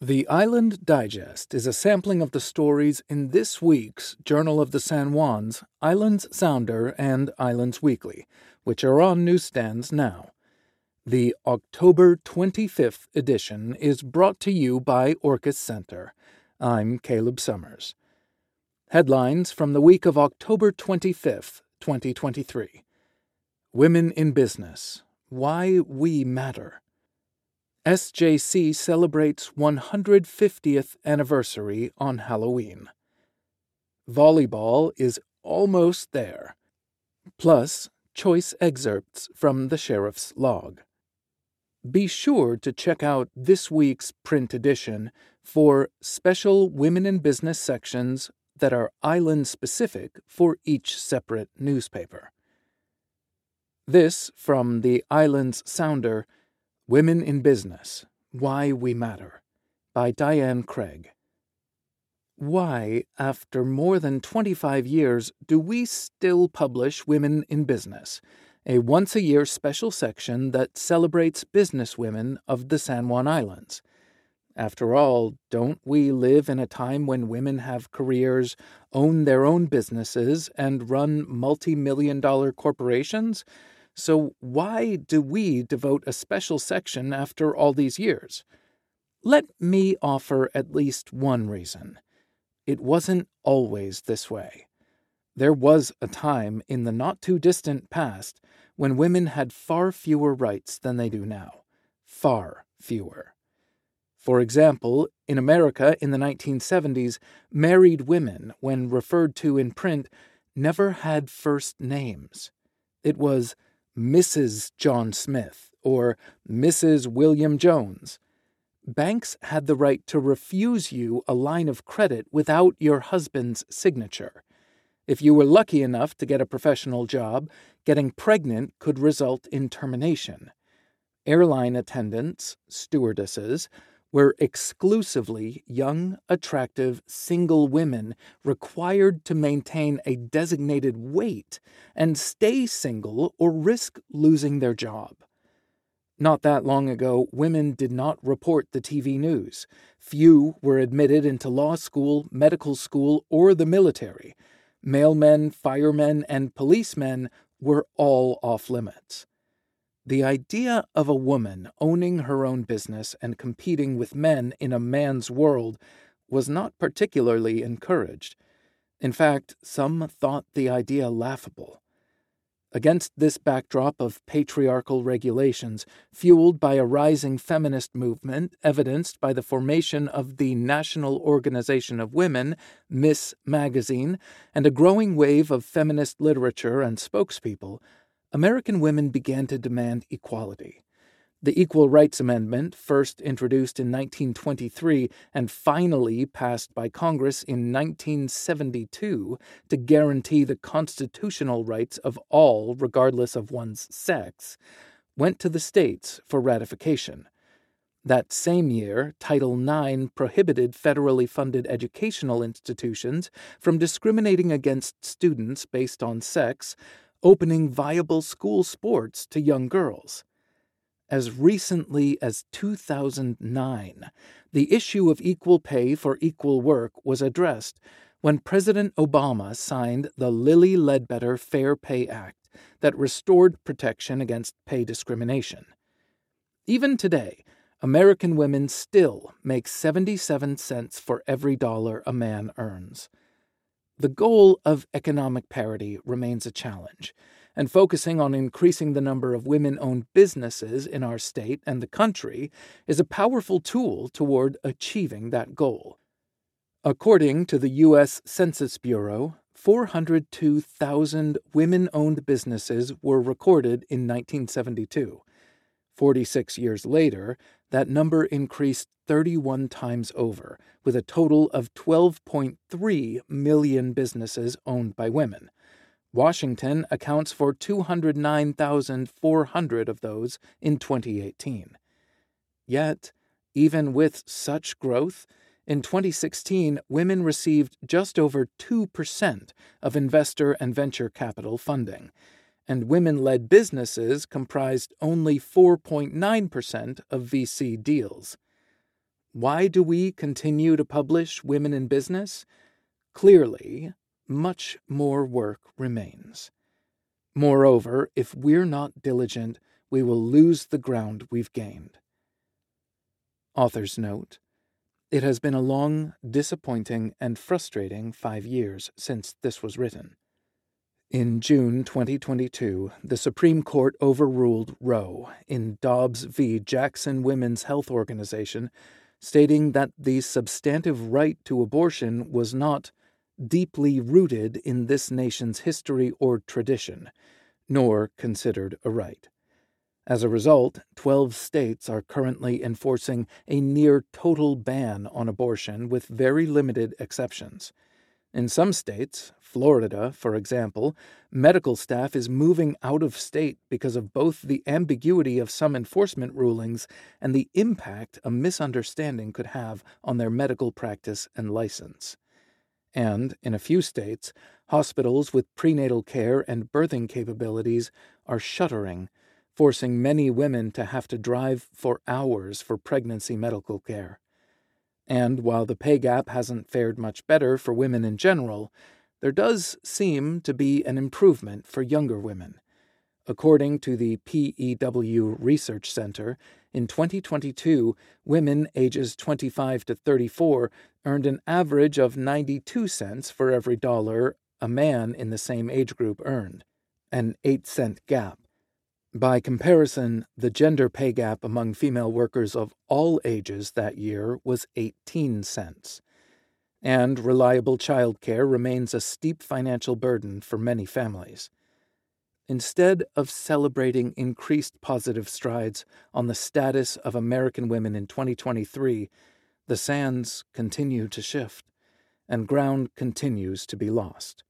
The Island Digest is a sampling of the stories in this week's Journal of the San Juans, Islands Sounder, and Islands Weekly, which are on newsstands now. The October 25th edition is brought to you by Orcas Center. I'm Caleb Summers. Headlines from the week of October 25th, 2023 Women in Business Why We Matter. SJC celebrates 150th anniversary on Halloween. Volleyball is almost there. Plus, choice excerpts from the sheriff's log. Be sure to check out this week's print edition for special women in business sections that are island specific for each separate newspaper. This from the Islands Sounder Women in Business Why We Matter by Diane Craig. Why, after more than 25 years, do we still publish Women in Business, a once a year special section that celebrates businesswomen of the San Juan Islands? After all, don't we live in a time when women have careers, own their own businesses, and run multi million dollar corporations? So, why do we devote a special section after all these years? Let me offer at least one reason. It wasn't always this way. There was a time in the not too distant past when women had far fewer rights than they do now. Far fewer. For example, in America in the 1970s, married women, when referred to in print, never had first names. It was Mrs. John Smith or Mrs. William Jones. Banks had the right to refuse you a line of credit without your husband's signature. If you were lucky enough to get a professional job, getting pregnant could result in termination. Airline attendants, stewardesses, were exclusively young, attractive, single women required to maintain a designated weight and stay single or risk losing their job. Not that long ago, women did not report the TV news. Few were admitted into law school, medical school, or the military. Mailmen, firemen, and policemen were all off limits. The idea of a woman owning her own business and competing with men in a man's world was not particularly encouraged. In fact, some thought the idea laughable. Against this backdrop of patriarchal regulations, fueled by a rising feminist movement evidenced by the formation of the National Organization of Women, Ms. Magazine, and a growing wave of feminist literature and spokespeople, American women began to demand equality. The Equal Rights Amendment, first introduced in 1923 and finally passed by Congress in 1972 to guarantee the constitutional rights of all, regardless of one's sex, went to the states for ratification. That same year, Title IX prohibited federally funded educational institutions from discriminating against students based on sex opening viable school sports to young girls. As recently as 2009, the issue of equal pay for equal work was addressed when President Obama signed the Lilly Ledbetter Fair Pay Act that restored protection against pay discrimination. Even today, American women still make 77 cents for every dollar a man earns. The goal of economic parity remains a challenge, and focusing on increasing the number of women owned businesses in our state and the country is a powerful tool toward achieving that goal. According to the U.S. Census Bureau, 402,000 women owned businesses were recorded in 1972. 46 years later, that number increased 31 times over, with a total of 12.3 million businesses owned by women. Washington accounts for 209,400 of those in 2018. Yet, even with such growth, in 2016, women received just over 2% of investor and venture capital funding, and women led businesses comprised only 4.9% of VC deals. Why do we continue to publish Women in Business? Clearly, much more work remains. Moreover, if we're not diligent, we will lose the ground we've gained. Author's note It has been a long, disappointing, and frustrating five years since this was written. In June 2022, the Supreme Court overruled Roe in Dobbs v. Jackson Women's Health Organization, stating that the substantive right to abortion was not deeply rooted in this nation's history or tradition, nor considered a right. As a result, 12 states are currently enforcing a near total ban on abortion with very limited exceptions. In some states, Florida, for example, medical staff is moving out of state because of both the ambiguity of some enforcement rulings and the impact a misunderstanding could have on their medical practice and license. And, in a few states, hospitals with prenatal care and birthing capabilities are shuttering, forcing many women to have to drive for hours for pregnancy medical care. And while the pay gap hasn't fared much better for women in general, there does seem to be an improvement for younger women. According to the PEW Research Center, in 2022, women ages 25 to 34 earned an average of 92 cents for every dollar a man in the same age group earned, an 8 cent gap. By comparison, the gender pay gap among female workers of all ages that year was 18 cents. And reliable childcare remains a steep financial burden for many families. Instead of celebrating increased positive strides on the status of American women in 2023, the sands continue to shift, and ground continues to be lost.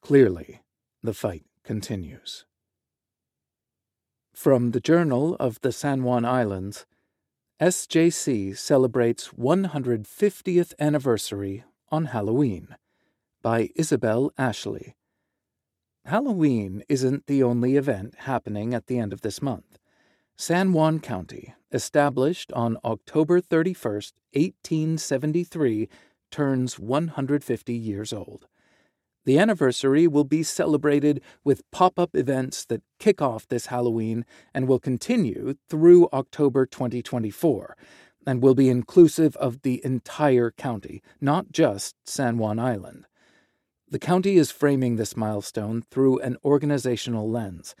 Clearly, the fight continues. From the Journal of the San Juan Islands, SJC celebrates 150th anniversary on Halloween by Isabel Ashley. Halloween isn't the only event happening at the end of this month. San Juan County, established on October 31, 1873, turns 150 years old. The anniversary will be celebrated with pop up events that kick off this Halloween and will continue through October 2024, and will be inclusive of the entire county, not just San Juan Island. The county is framing this milestone through an organizational lens,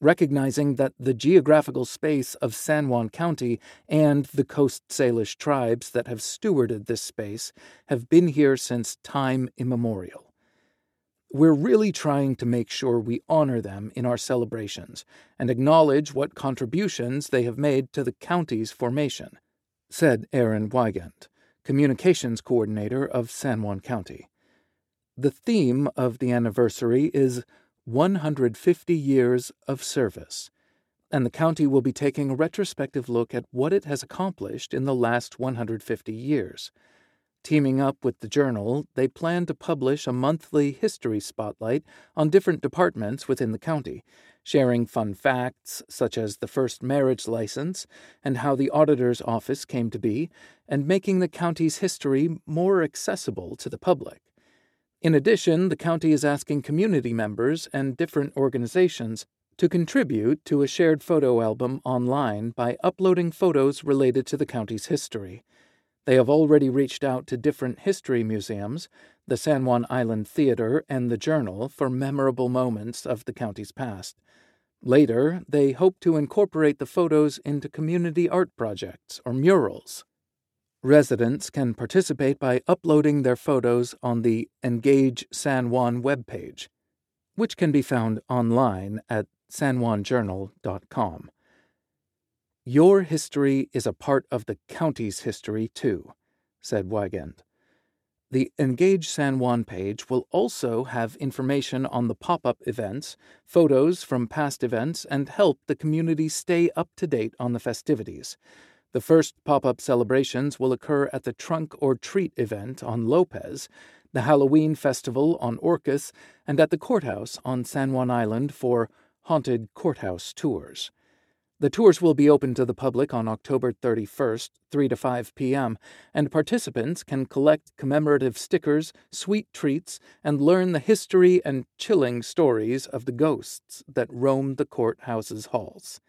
recognizing that the geographical space of San Juan County and the Coast Salish tribes that have stewarded this space have been here since time immemorial. We're really trying to make sure we honor them in our celebrations and acknowledge what contributions they have made to the county's formation, said Aaron Weigand, communications coordinator of San Juan County. The theme of the anniversary is 150 Years of Service, and the county will be taking a retrospective look at what it has accomplished in the last 150 years. Teaming up with the Journal, they plan to publish a monthly history spotlight on different departments within the county, sharing fun facts such as the first marriage license and how the auditor's office came to be, and making the county's history more accessible to the public. In addition, the county is asking community members and different organizations to contribute to a shared photo album online by uploading photos related to the county's history. They have already reached out to different history museums, the San Juan Island Theater, and the Journal for memorable moments of the county's past. Later, they hope to incorporate the photos into community art projects or murals. Residents can participate by uploading their photos on the Engage San Juan webpage, which can be found online at sanjuanjournal.com. Your history is a part of the county's history, too, said Weigand. The Engage San Juan page will also have information on the pop up events, photos from past events, and help the community stay up to date on the festivities. The first pop up celebrations will occur at the Trunk or Treat event on Lopez, the Halloween festival on Orcas, and at the courthouse on San Juan Island for haunted courthouse tours. The tours will be open to the public on October 31st, 3 to 5 p.m., and participants can collect commemorative stickers, sweet treats, and learn the history and chilling stories of the ghosts that roam the courthouse's halls.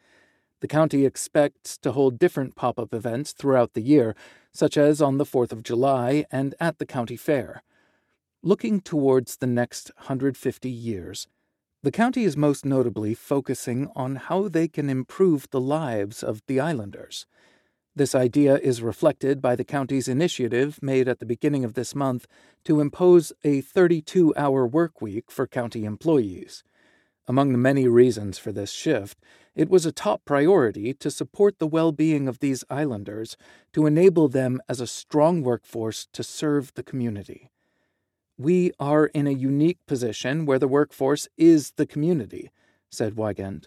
The county expects to hold different pop up events throughout the year, such as on the 4th of July and at the county fair. Looking towards the next 150 years, the county is most notably focusing on how they can improve the lives of the islanders. This idea is reflected by the county's initiative made at the beginning of this month to impose a 32 hour work week for county employees. Among the many reasons for this shift, it was a top priority to support the well being of these islanders to enable them as a strong workforce to serve the community. We are in a unique position where the workforce is the community, said Weigand.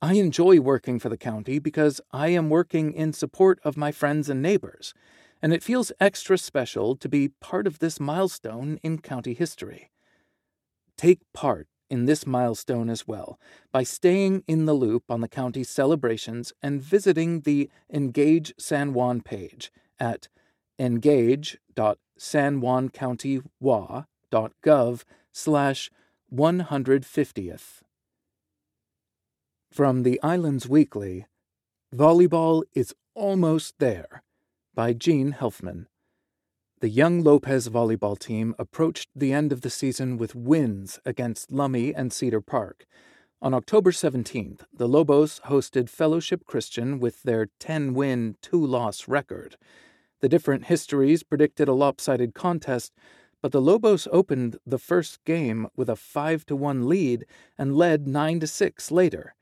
I enjoy working for the county because I am working in support of my friends and neighbors, and it feels extra special to be part of this milestone in county history. Take part in this milestone as well by staying in the loop on the county's celebrations and visiting the Engage San Juan page at engage.sanjuancountywa.gov slash 150th. From the Islands Weekly, Volleyball is Almost There by Gene Helfman. The young Lopez volleyball team approached the end of the season with wins against Lummi and Cedar Park. On October 17th, the Lobos hosted Fellowship Christian with their 10 win, 2 loss record. The different histories predicted a lopsided contest, but the Lobos opened the first game with a 5 to 1 lead and led 9 to 6 later.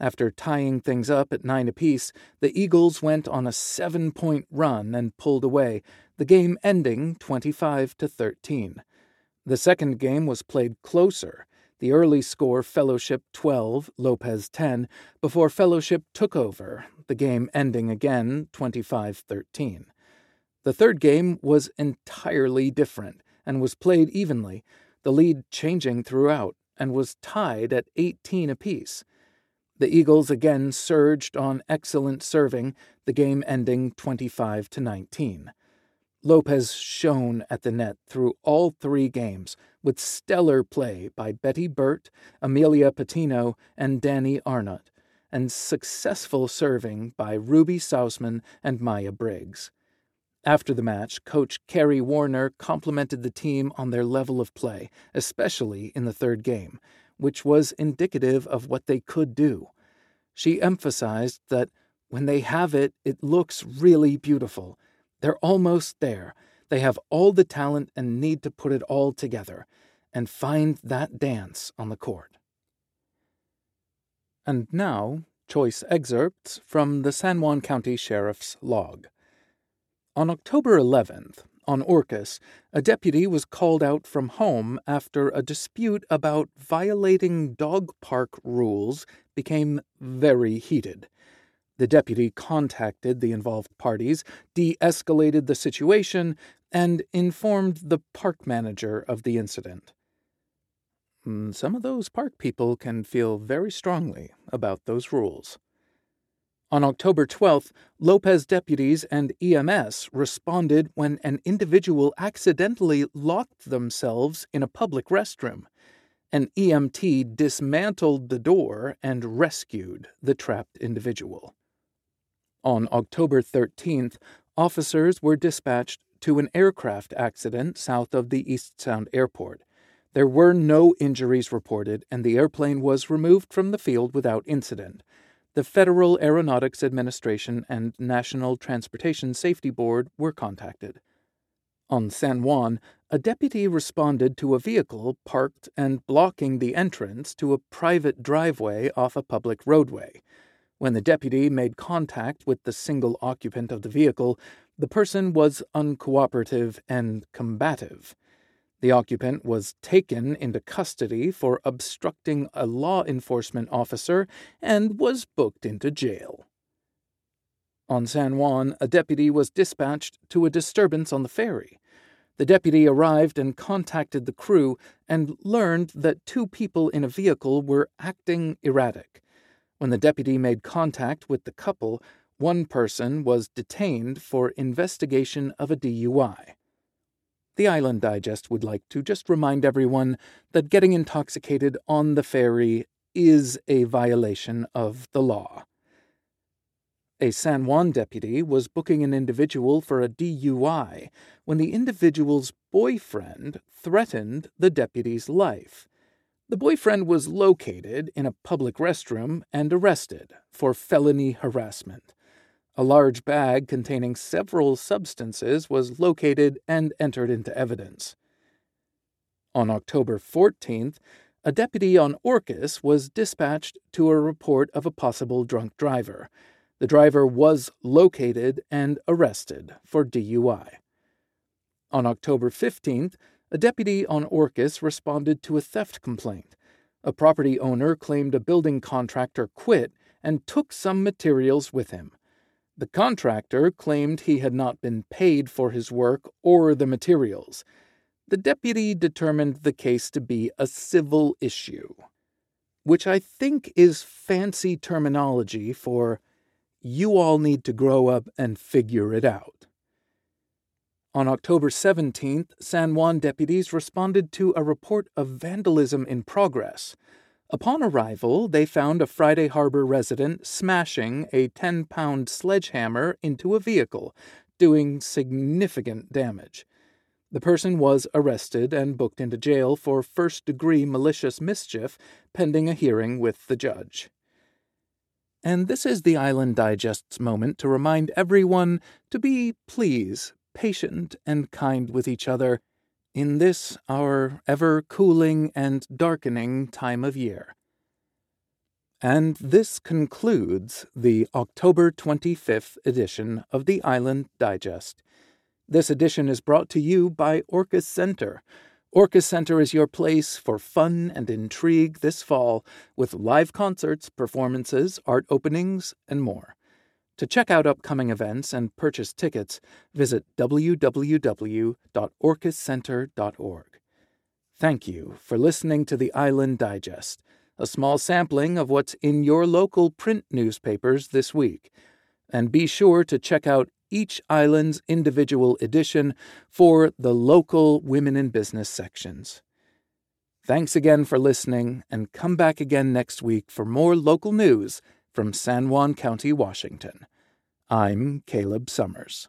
After tying things up at 9 apiece, the Eagles went on a 7-point run and pulled away, the game ending 25 to 13. The second game was played closer. The early score Fellowship 12, Lopez 10, before Fellowship took over, the game ending again 25 13. The third game was entirely different and was played evenly, the lead changing throughout, and was tied at 18 apiece. The Eagles again surged on excellent serving, the game ending 25 to 19. Lopez shone at the net through all three games, with stellar play by Betty Burt, Amelia Patino, and Danny Arnott, and successful serving by Ruby Sausman and Maya Briggs. After the match, coach Kerry Warner complimented the team on their level of play, especially in the third game, which was indicative of what they could do. She emphasized that when they have it, it looks really beautiful. They're almost there. They have all the talent and need to put it all together and find that dance on the court. And now, choice excerpts from the San Juan County Sheriff's log. On October 11th, on Orcas, a deputy was called out from home after a dispute about violating dog park rules became very heated. The deputy contacted the involved parties, de escalated the situation, and informed the park manager of the incident. Hmm, some of those park people can feel very strongly about those rules. On October 12th, Lopez deputies and EMS responded when an individual accidentally locked themselves in a public restroom. An EMT dismantled the door and rescued the trapped individual. On October 13th, officers were dispatched to an aircraft accident south of the Eastsound Airport. There were no injuries reported, and the airplane was removed from the field without incident the Federal Aeronautics Administration and National Transportation Safety Board were contacted. On San Juan, a deputy responded to a vehicle parked and blocking the entrance to a private driveway off a public roadway. When the deputy made contact with the single occupant of the vehicle, the person was uncooperative and combative. The occupant was taken into custody for obstructing a law enforcement officer and was booked into jail. On San Juan, a deputy was dispatched to a disturbance on the ferry. The deputy arrived and contacted the crew and learned that two people in a vehicle were acting erratic. When the deputy made contact with the couple, one person was detained for investigation of a DUI. The Island Digest would like to just remind everyone that getting intoxicated on the ferry is a violation of the law. A San Juan deputy was booking an individual for a DUI when the individual's boyfriend threatened the deputy's life. The boyfriend was located in a public restroom and arrested for felony harassment. A large bag containing several substances was located and entered into evidence. On October 14th, a deputy on Orcas was dispatched to a report of a possible drunk driver. The driver was located and arrested for DUI. On October 15th, a deputy on Orcas responded to a theft complaint. A property owner claimed a building contractor quit and took some materials with him. The contractor claimed he had not been paid for his work or the materials. The deputy determined the case to be a civil issue, which I think is fancy terminology for you all need to grow up and figure it out. On October 17th, San Juan deputies responded to a report of vandalism in progress. Upon arrival, they found a Friday Harbor resident smashing a 10 pound sledgehammer into a vehicle, doing significant damage. The person was arrested and booked into jail for first degree malicious mischief pending a hearing with the judge. And this is the Island Digest's moment to remind everyone to be, please, patient and kind with each other in this our ever cooling and darkening time of year. And this concludes the October 25th edition of the Island Digest. This edition is brought to you by Orcas Center. Orcas Center is your place for fun and intrigue this fall with live concerts, performances, art openings, and more. To check out upcoming events and purchase tickets, visit www.orcascenter.org. Thank you for listening to the Island Digest, a small sampling of what's in your local print newspapers this week. And be sure to check out each island's individual edition for the local Women in Business sections. Thanks again for listening, and come back again next week for more local news from San Juan County, Washington. I'm Caleb Summers.